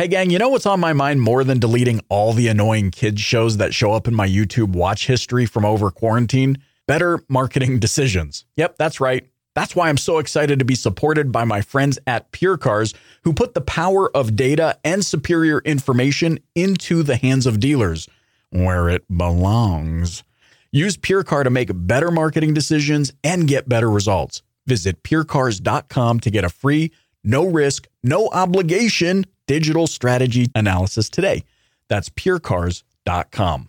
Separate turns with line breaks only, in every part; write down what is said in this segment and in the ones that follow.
Hey, gang, you know what's on my mind more than deleting all the annoying kids' shows that show up in my YouTube watch history from over quarantine? Better marketing decisions. Yep, that's right. That's why I'm so excited to be supported by my friends at Pure Cars, who put the power of data and superior information into the hands of dealers where it belongs. Use PureCar to make better marketing decisions and get better results. Visit purecars.com to get a free, no risk, no obligation digital strategy analysis today. That's purecars.com.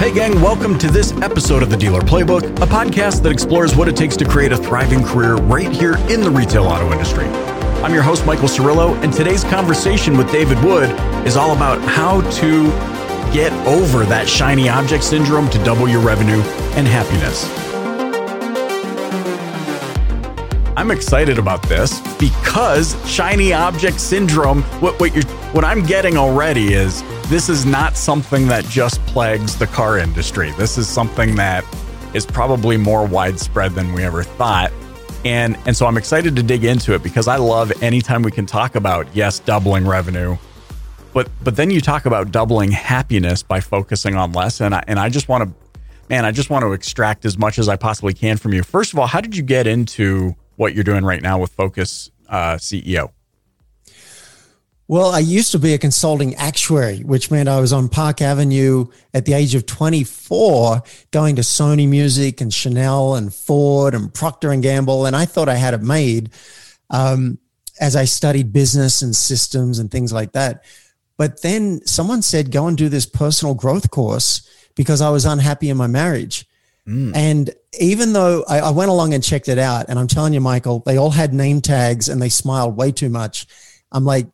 Hey, gang, welcome to this episode of the Dealer Playbook, a podcast that explores what it takes to create a thriving career right here in the retail auto industry. I'm your host, Michael Cirillo, and today's conversation with David Wood is all about how to get over that shiny object syndrome to double your revenue and happiness. I'm excited about this because shiny object syndrome, what, what, you're, what I'm getting already is this is not something that just plagues the car industry. This is something that is probably more widespread than we ever thought. And, and so I'm excited to dig into it because I love anytime we can talk about, yes, doubling revenue, but but then you talk about doubling happiness by focusing on less, and I and I just want to, man, I just want to extract as much as I possibly can from you. First of all, how did you get into what you're doing right now with Focus uh, CEO?
Well, I used to be a consulting actuary, which meant I was on Park Avenue at the age of 24, going to Sony Music and Chanel and Ford and Procter and Gamble, and I thought I had it made. Um, as I studied business and systems and things like that. But then someone said, go and do this personal growth course because I was unhappy in my marriage. Mm. And even though I, I, went along and checked it out, and I'm telling you, Michael, they all had name tags and they smiled way too much. I'm like,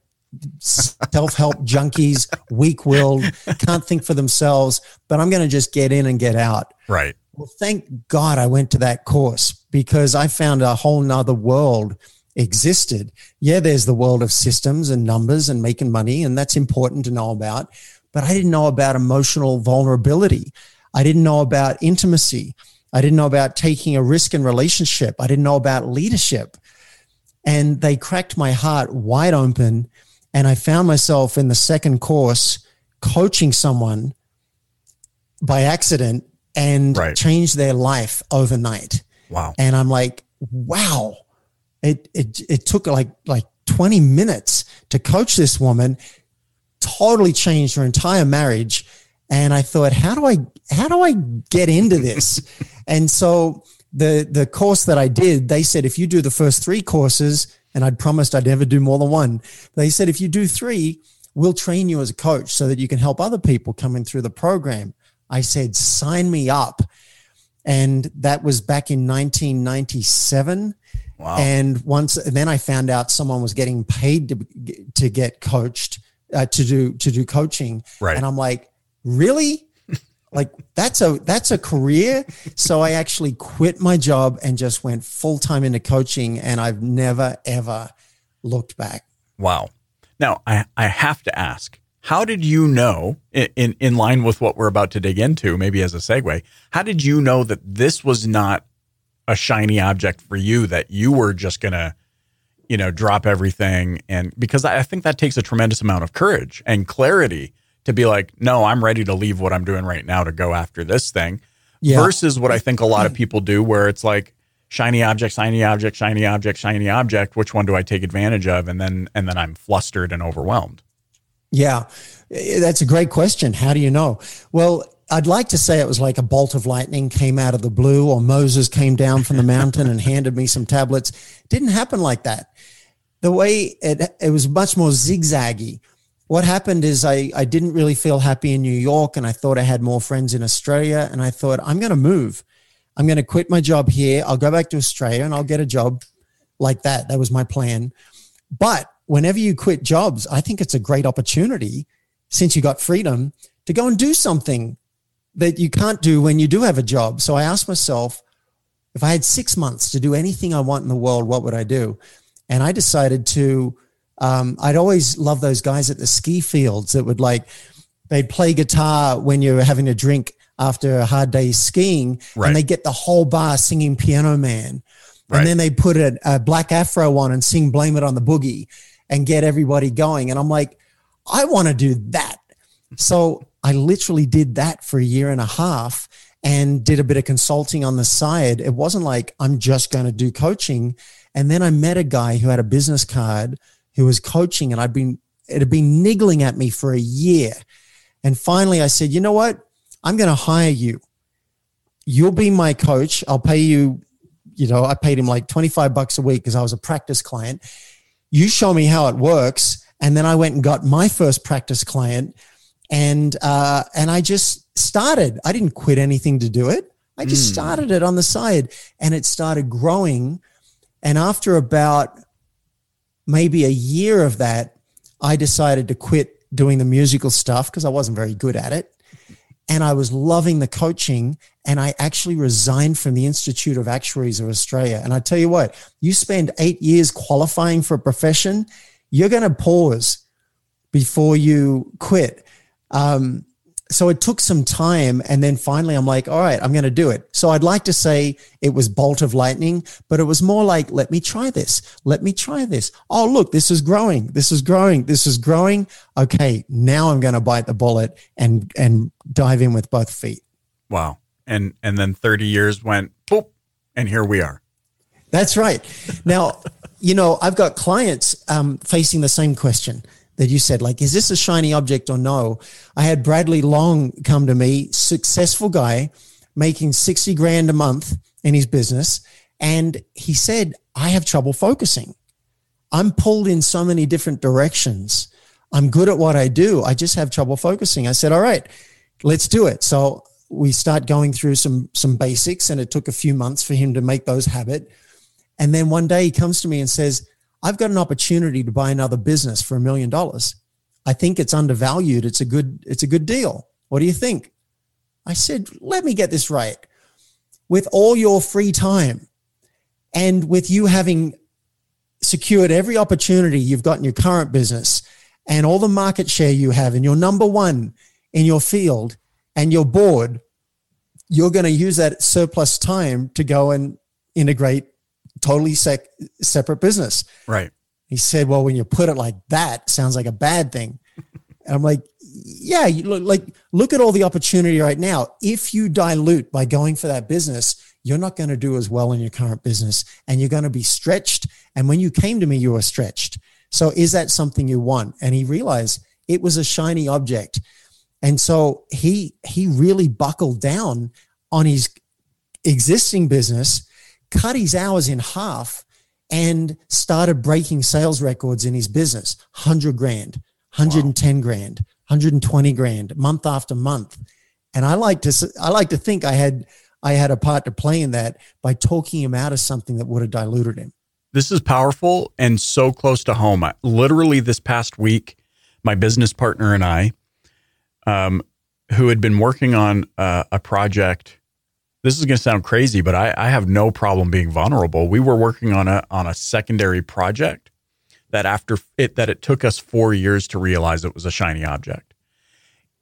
self help junkies, weak willed, can't think for themselves, but I'm going to just get in and get out.
Right.
Well, thank God I went to that course because I found a whole nother world existed. Yeah, there's the world of systems and numbers and making money, and that's important to know about. But I didn't know about emotional vulnerability. I didn't know about intimacy. I didn't know about taking a risk in relationship. I didn't know about leadership. And they cracked my heart wide open. And I found myself in the second course coaching someone by accident and right. changed their life overnight.
Wow.
And I'm like, wow, it, it, it took like, like 20 minutes to coach this woman, totally changed her entire marriage. And I thought, how do I, how do I get into this? and so the, the course that I did, they said, if you do the first three courses, and I'd promised I'd never do more than one. They said, if you do three, we'll train you as a coach so that you can help other people coming through the program. I said, sign me up. And that was back in 1997. Wow. And once, and then I found out someone was getting paid to to get coached uh, to do to do coaching.
Right.
And I'm like, really? like that's a that's a career. So I actually quit my job and just went full time into coaching, and I've never ever looked back.
Wow. Now I I have to ask. How did you know, in, in, in line with what we're about to dig into, maybe as a segue, how did you know that this was not a shiny object for you that you were just going to you know drop everything. And because I think that takes a tremendous amount of courage and clarity to be like no I'm ready to leave what I'm doing right now to go after this thing. Yeah. versus what I think a lot of mm. people do where it's like shiny object shiny object shiny object shiny object which one do I take advantage of? And then and then I'm flustered and overwhelmed.
Yeah. Eh, that's a great question. How do you know? Well I'd like to say it was like a bolt of lightning came out of the blue or Moses came down from the mountain and handed me some tablets. Didn't happen like that. The way it, it was much more zigzaggy. What happened is I, I didn't really feel happy in New York and I thought I had more friends in Australia. And I thought, I'm going to move. I'm going to quit my job here. I'll go back to Australia and I'll get a job like that. That was my plan. But whenever you quit jobs, I think it's a great opportunity since you got freedom to go and do something that you can't do when you do have a job. So I asked myself, if I had six months to do anything I want in the world, what would I do? And I decided to, um, I'd always love those guys at the ski fields that would like, they'd play guitar when you're having a drink after a hard day skiing
Right.
and they get the whole bar singing Piano Man.
Right.
And then they put a, a black afro on and sing Blame It on the Boogie and get everybody going. And I'm like, I want to do that. So I literally did that for a year and a half and did a bit of consulting on the side. It wasn't like I'm just going to do coaching. And then I met a guy who had a business card who was coaching and I'd been, it had been niggling at me for a year. And finally I said, you know what? I'm going to hire you. You'll be my coach. I'll pay you, you know, I paid him like 25 bucks a week because I was a practice client. You show me how it works. And then I went and got my first practice client and uh, and I just started. I didn't quit anything to do it. I just
Mm.
started it on the side, and it started growing. And after about maybe a year of that, I decided to quit doing the musical stuff because I wasn't very good at it. And I was loving the coaching. And I actually resigned from the Institute of Actuaries of Australia. And I tell you what, you spend eight years qualifying for a profession, you're going to pause before you quit. Um, so it took some time. And then finally, I'm like, all right, I'm going to do it. So I'd like to say it was bolt of lightning, but it was more like, let me try this. Let me try this. Oh, look, this is growing. This is growing. This is growing. Okay. Now I'm going to bite the bullet and, and dive in with both feet.
Wow. And and then 30 years went boop, and here we are.
That's right. Now, you know, I've got clients um, facing the same question that you said, like, is this a shiny object or no? I had Bradley Long come to me, successful guy, making 60 grand a month in his business. And he said, I have trouble focusing. I'm pulled in so many different directions. I'm good at what I do. I just have trouble focusing. I said, all right, let's do it. So we start going through some, some basics and it took a few months for him to make those habit. And then one day he comes to me and says, I've got an opportunity to buy another business for a million dollars. I think it's undervalued. It's a good, it's a good deal. What do you think? I said, let me get this right. With all your free time and with you having secured every opportunity you've got in your current business and all the market share you have and you're number one in your field and you're bored, you're going to use that surplus time to go and integrate totally sec- separate business.
Right.
He said, well, when you put it like that, sounds like a bad thing. And I'm like, yeah, you look like, look at all the opportunity right now. If you dilute by going for that business, you're not going to do as well in your current business and you're going to be stretched. And when you came to me, you were stretched. So is that something you want? And he realized it was a shiny object. And so he, he really buckled down on his existing business, cut his hours in half and started breaking sales records in his business 100 grand 110 grand 120 grand month after month and i like to i like to think i had i had a part to play in that by talking him out of something that would have diluted him
This is powerful and so close to home. I, literally, this past week, my business partner and I, um, who had been working on uh, a project. This is going to sound crazy, but I, I have no problem being vulnerable. We were working on a on a secondary project that after it that it took us four years to realize it was a shiny object,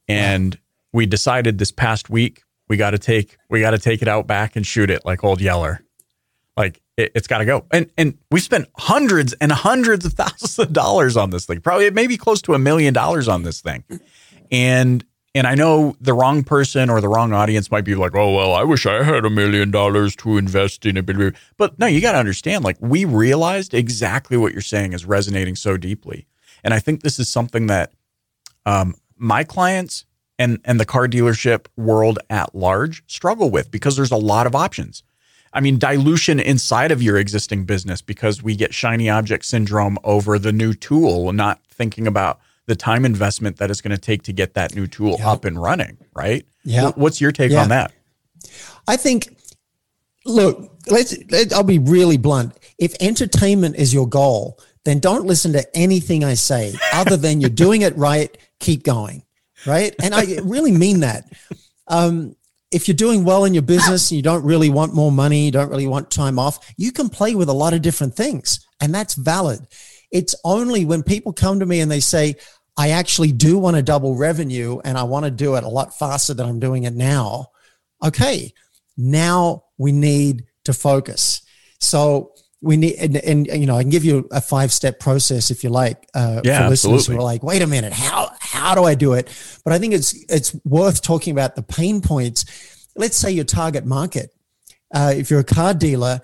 and we decided this past week we got to take we got to take it out back and shoot it like old Yeller. Like it, it's got to go. And and we spent hundreds and hundreds of thousands of dollars on this thing. Probably maybe close to a million dollars on this thing. And and i know the wrong person or the wrong audience might be like oh well i wish i had a million dollars to invest in it. But no you got to understand like we realized exactly what you're saying is resonating so deeply. And i think this is something that um, my clients and and the car dealership world at large struggle with because there's a lot of options. I mean, dilution inside of your existing business because we get shiny object syndrome over the new tool, not thinking about the time investment that it's going to take to get that new tool
Yeah.
up and running, right?
Yeah.
What's your take
Yeah.
on that?
I think, look, let's, let, I'll be really blunt. If entertainment is your goal, then don't listen to anything I say other than you're doing it right, keep going. Right. And I really mean that. Um, if you're doing well in your business and you don't really want more money, you don't really want time off, you can play with a lot of different things. And that's valid. It's only when people come to me and they say, I actually do want to double revenue and I want to do it a lot faster than I'm doing it now Okay, now we need to focus. So we need, and, and, you know, I can give you a five step process if you like, uh,
yeah,
for listeners
absolutely.
who are like, wait a minute, how, how do I do it? But I think it's, it's worth talking about the pain points. Let's say your target market. Uh, if you're a car dealer,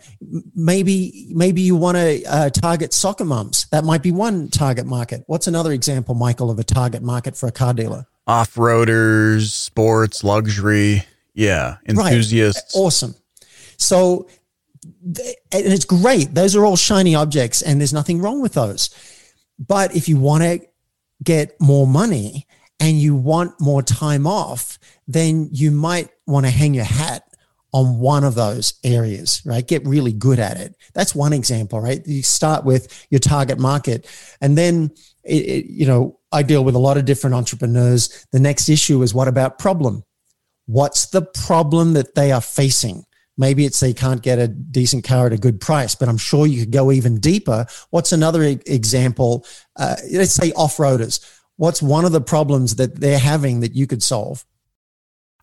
maybe maybe you want to uh, target soccer moms. That might be one target market. What's another example, Michael, of a target market for a car dealer?
Off roaders, sports, luxury. Yeah, enthusiasts.
Right. Awesome. So, and it's great. Those are all shiny objects, and there's nothing wrong with those. But if you want to get more money and you want more time off, then you might want to hang your hat on one of those areas, right? Get really good at it. That's one example, right? You start with your target market and then, it, it, you know, I deal with a lot of different entrepreneurs. The next issue is what about problem? What's the problem that they are facing? Maybe it's they can't get a decent car at a good price, but I'm sure you could go even deeper. What's another example? Uh, let's say off roaders. What's one of the problems that they're having that you could solve?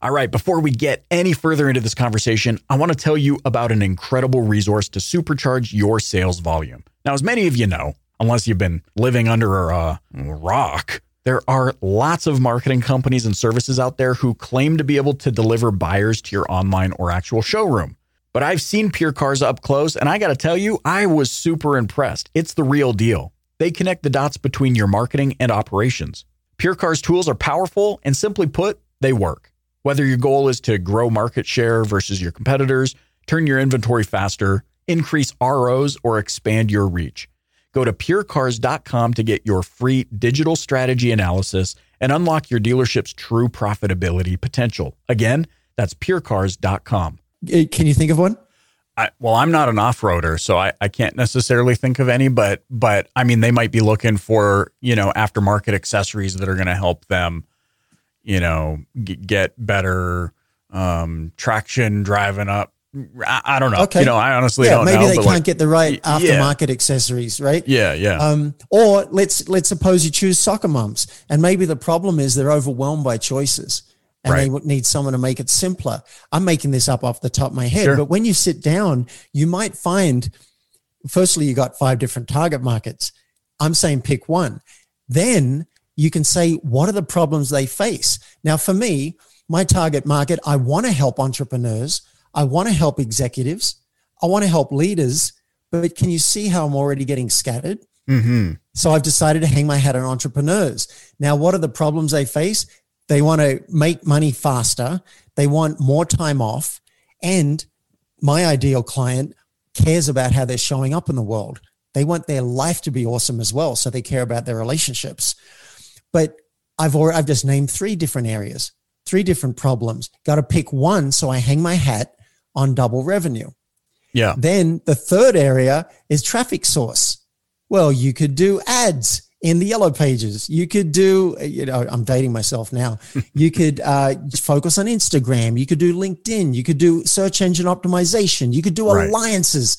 All right, before we get any further into this conversation, I want to tell you about an incredible resource to supercharge your sales volume. Now, as many of you know, unless you've been living under a uh, rock, there are lots of marketing companies and services out there who claim to be able to deliver buyers to your online or actual showroom. But I've seen Pure Cars up close, and I got to tell you, I was super impressed. It's the real deal. They connect the dots between your marketing and operations. Pure Cars tools are powerful, and simply put, they work. Whether your goal is to grow market share versus your competitors, turn your inventory faster, increase ROs, or expand your reach, go to purecars.com to get your free digital strategy analysis and unlock your dealership's true profitability potential. Again, that's purecars.com.
Uh, can you think of one?
I, well, I'm not an off-roader, so I, I can't necessarily think of any, but but I mean they might be looking for, you know, aftermarket accessories that are going to help them you know, g- get better um, traction driving up. I, I, don't know. Okay. You know, I honestly
yeah,
don't
maybe
know.
Maybe they can't like, get the right aftermarket yeah. accessories, right?
Yeah, yeah.
Um, or let's let's suppose you choose soccer moms, and maybe the problem is they're overwhelmed by choices, and right. they need someone to make it simpler. I'm making this up off the top of my head, sure. but when you sit down, you might find, firstly, you got five different target markets. I'm saying pick one. Then you can say, what are the problems they face? Now, for me, my target market, I want to help entrepreneurs. I want to help executives. I want to help leaders. But can you see how I'm already getting scattered?
Mm-hmm.
So I've decided to hang my hat on entrepreneurs. Now, what are the problems they face? They want to make money faster. They want more time off. And my ideal client cares about how they're showing up in the world. They want their life to be awesome as well. So they care about their relationships. But I've already, I've just named three different areas, three different problems. Got to pick one. So I hang my hat on double revenue.
Yeah.
Then the third area is traffic source. Well, you could do ads in the yellow pages. You could do, you know, I'm dating myself now. you could uh, focus on Instagram. You could do LinkedIn. You could do search engine optimization. You could do right. alliances.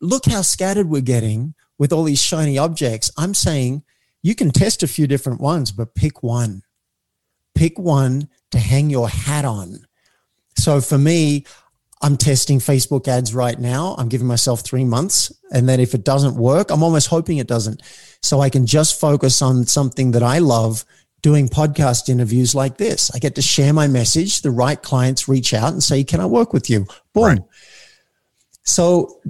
Look how scattered we're getting with all these shiny objects. I'm saying you can test a few different ones, but pick one. Pick one to hang your hat on. So for me, I'm testing Facebook ads right now. I'm giving myself three months. And then if it doesn't work, I'm almost hoping it doesn't. So I can just focus on something that I love doing podcast interviews like this. I get to share my message. The right clients reach out and say, can I work with you? Boom. Right. So,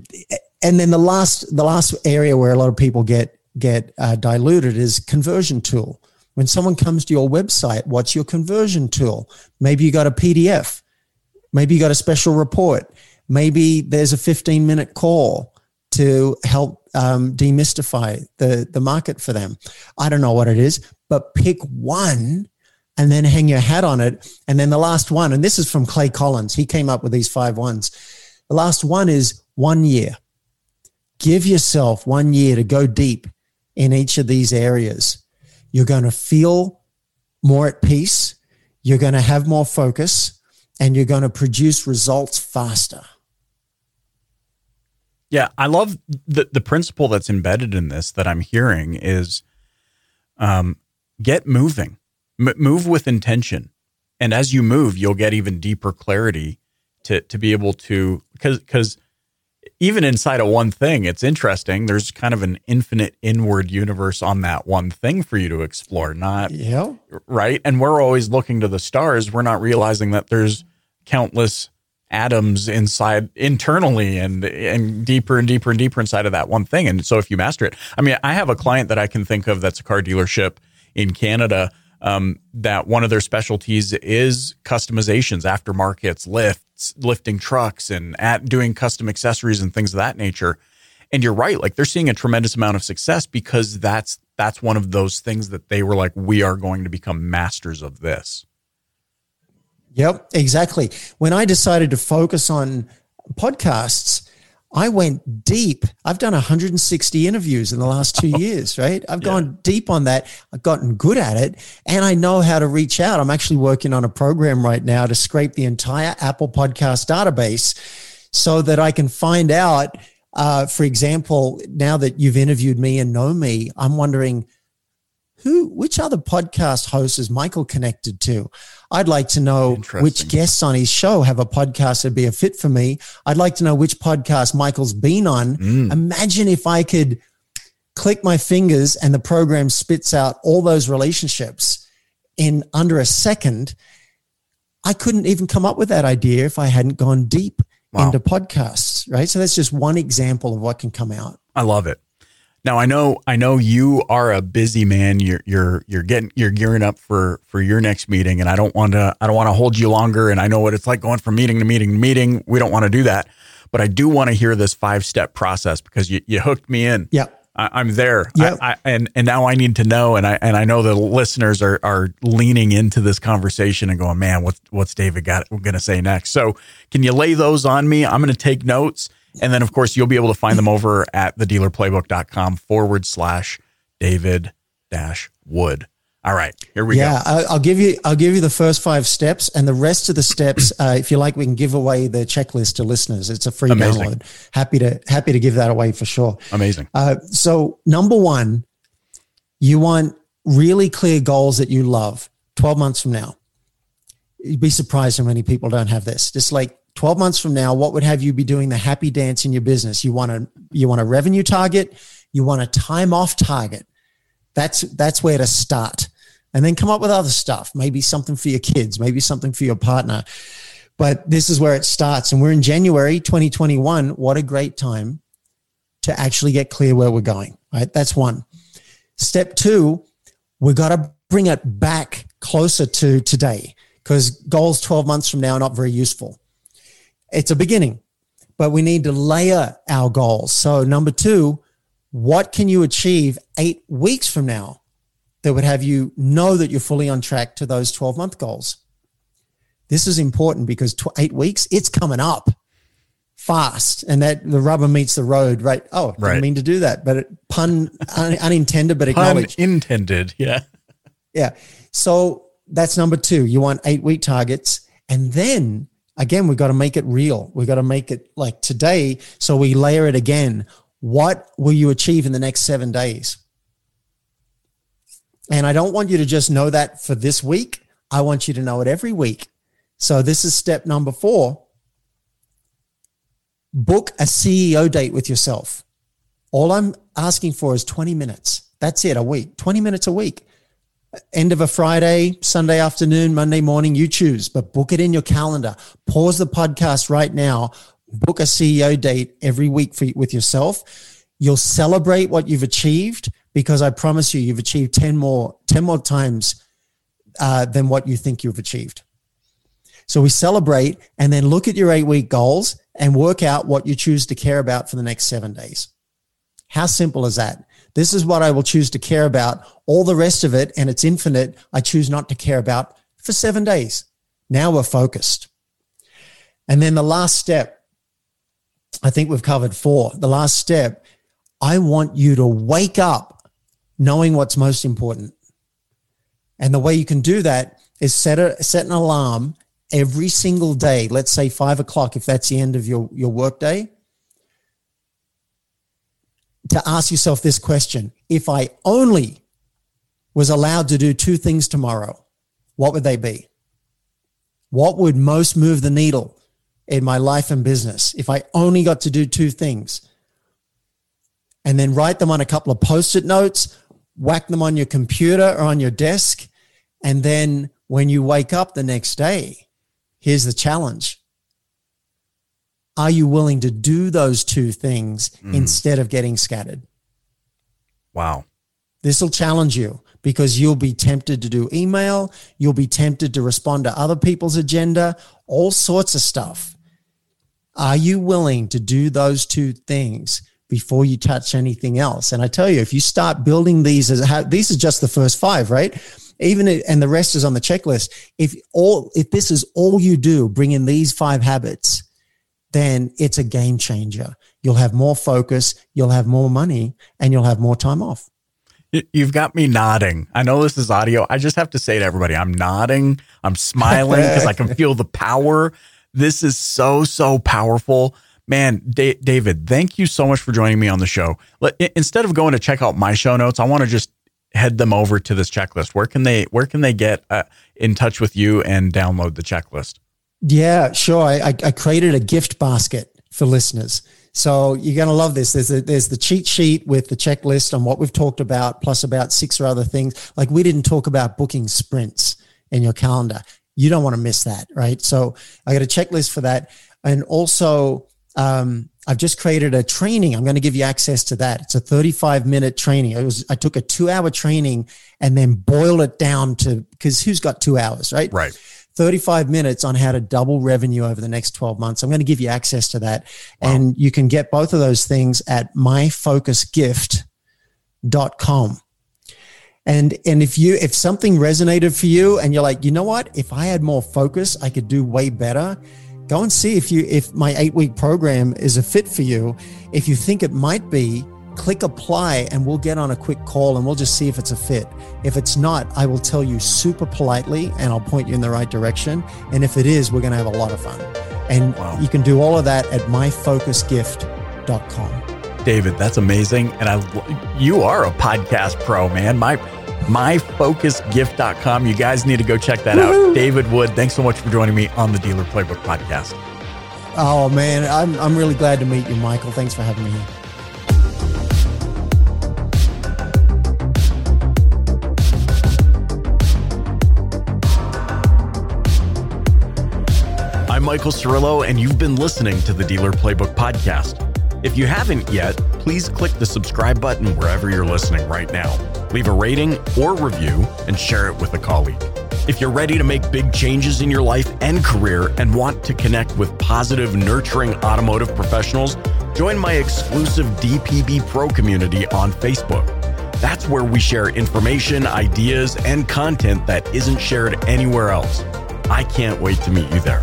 and then the last, the last area where a lot of people get get uh, diluted is conversion tool. When someone comes to your website, what's your conversion tool? Maybe you got a PDF. Maybe you got a special report. Maybe there's a 15 minute call to help um, demystify the, the market for them. I don't know what it is, but pick one and then hang your hat on it. And then the last one, and this is from Clay Collins. He came up with these five ones. The last one is one year. Give yourself one year to go deep in each of these areas, you're going to feel more at peace, you're going to have more focus, and you're going to produce results faster.
Yeah, I love the the principle that's embedded in this that I'm hearing is um, get moving, M- move with intention. and as you move, you'll get even deeper clarity to to be able to because because even inside of one thing, it's interesting. There's kind of an infinite inward universe on that one thing for you to explore, not
Yeah.
right. And we're always looking to the stars. We're not realizing that there's countless atoms inside internally and and deeper and deeper and deeper inside of that one thing. And so if you master it, I mean, I have a client that I can think of that's a car dealership in Canada. Um, that one of their specialties is customizations, aftermarkets, lifts, lifting trucks, and at doing custom accessories and things of that nature. And you're right, like they're seeing a tremendous amount of success because that's that's one of those things that they were like, we are going to become masters of this.
Yep, exactly. When I decided to focus on podcasts, I went deep. I've done 160 interviews in the last two years, right? I've
Yeah.
gone deep on that. I've gotten good at it and I know how to reach out. I'm actually working on a program right now to scrape the entire Apple podcast database so that I can find out, uh, for example, now that you've interviewed me and know me, I'm wondering who, which other podcast hosts is Michael connected to? I'd like to know which guests on his show have a podcast that'd be a fit for me. I'd like to know which podcast Michael's been on.
Mm.
Imagine if I could click my fingers and the program spits out all those relationships in under a second. I couldn't even come up with that idea if I hadn't gone deep
Wow.
into podcasts, right? So that's just one example of what can come out.
I love it. Now I know I know you are a busy man. You're you're you're getting you're gearing up for for your next meeting, and I don't want to I don't want to hold you longer. And I know what it's like going from meeting to meeting to meeting. We don't want to do that, but I do want to hear this five step process because you you hooked me in.
Yeah.
I, I'm there.
Yep.
I, I, and and now I need to know, and I and I know the listeners are are leaning into this conversation and going, man, what's what's David got going to say next? So can you lay those on me? I'm going to take notes, and then of course you'll be able to find them over at thedealerplaybook.com forward slash David dash Wood. All right, here we
go. yeah, I'll give you. I'll give you the first five steps, and the rest of the steps, uh, if you like, we can give away the checklist to listeners. It's a free
Amazing.
download. Happy to happy to give that away for sure.
Amazing.
Uh, so number one, you want really clear goals that you love. Twelve months from now, you'd be surprised how many people don't have this. Just like twelve months from now, what would have you be doing the happy dance in your business? You want a you want a revenue target. You want a time off target. That's that's where to start, and then come up with other stuff. Maybe something for your kids. Maybe something for your partner. But this is where it starts, and we're in January 2021. What a great time to actually get clear where we're going. Right, that's one. Step two, we've got to bring it back closer to today because goals 12 months from now are not very useful. It's a beginning, but we need to layer our goals. So, number two, what can you achieve eight weeks from now that would have you know that you're fully on track to those 12 month goals? This is important because tw- eight weeks, it's coming up fast and that the rubber meets the road, right? Oh, didn't mean to do that, but it, pun un, unintended, but
Pun
acknowledged.
intended. Yeah.
Yeah. So that's number two. You want eight week targets. And then again, we've got to make it real. We've got to make it like today. So we layer it again. What will you achieve in the next seven days? And I don't want you to just know that for this week. I want you to know it every week. So this is step number four. Book a CEO date with yourself. All I'm asking for is 20 minutes. That's it, a week, 20 minutes a week end of a Friday, Sunday afternoon, Monday morning, you choose, but book it in your calendar. Pause the podcast right now. Book a CEO date every week for, with yourself. You'll celebrate what you've achieved because I promise you, you've achieved 10 more, 10 more times uh, than what you think you've achieved. So we celebrate and then look at your eight week goals and work out what you choose to care about for the next seven days. How simple is that? This is what I will choose to care about. All the rest of it, and it's infinite, I choose not to care about for seven days. Now we're focused. And then the last step, I think we've covered four. The last step, I want you to wake up knowing what's most important. And the way you can do that is set a set an alarm every single day. Let's say five o'clock, if that's the end of your, your workday to ask yourself this question if I only was allowed to do two things tomorrow, what would they be? What would most move the needle in my life and business if I only got to do two things? And then write them on a couple of post it notes, whack them on your computer or on your desk. And then when you wake up the next day, here's the challenge. Are you willing to do those two things mm. instead of getting scattered?
Wow.
This will challenge you because you'll be tempted to do email. You'll be tempted to respond to other people's agenda, all sorts of stuff. Are you willing to do those two things before you touch anything else? And I tell you, if you start building these as how, these are just the first five, right? Even and the rest is on the checklist. If all if this is all you do, bring in these five habits, then it's a game changer. You'll have more focus, you'll have more money, and you'll have more time off.
You've got me nodding. I know this is audio. I just have to say to everybody, I'm nodding. I'm smiling because I can feel the power. This is so, so powerful. Man, D- David, thank you so much for joining me on the show. Let, instead of going to check out my show notes, I want to just head them over to this checklist. Where can they where can they get uh, in touch with you and download the checklist?
Yeah, sure. I, I created a gift basket for listeners. So you're going to love this. There's a, there's the cheat sheet with the checklist on what we've talked about, plus about six or other things. Like we didn't talk about booking sprints in your calendar. You don't want to miss that, right? So I got a checklist for that, and also um, I've just created a training. I'm going to give you access to that. It's a 35 minute training. It was I took a two hour training and then boiled it down to because who's got two hours, right?
Right
35 minutes on how to double revenue over the next 12 months. I'm going to give you access to that. Wow. And you can get both of those things at myfocusgift.com. And, and if you, if something resonated for you and you're like, you know what, if I had more focus, I could do way better. Go and see if you, if my eight week program is a fit for you. If you think it might be, click apply and we'll get on a quick call and we'll just see if it's a fit. If it's not, I will tell you super politely and I'll point you in the right direction. And if it is, we're going to have a lot of fun. And wow. you can do all of that at myfocusgift.com.
David, that's amazing. And I you are a podcast pro, man. My myfocusgift.com. You guys need to go check that Woo-hoo. out. David Wood, thanks so much for joining me on the Dealer Playbook podcast.
Oh man, I'm I'm really glad to meet you, Michael. Thanks for having me here.
I'm Michael Cirillo, and you've been listening to the Dealer Playbook Podcast. If you haven't yet, please click the subscribe button wherever you're listening right now. Leave a rating or review and share it with a colleague. If you're ready to make big changes in your life and career and want to connect with positive, nurturing automotive professionals, join my exclusive DPB Pro community on Facebook. That's where we share information, ideas, and content that isn't shared anywhere else. I can't wait to meet you there.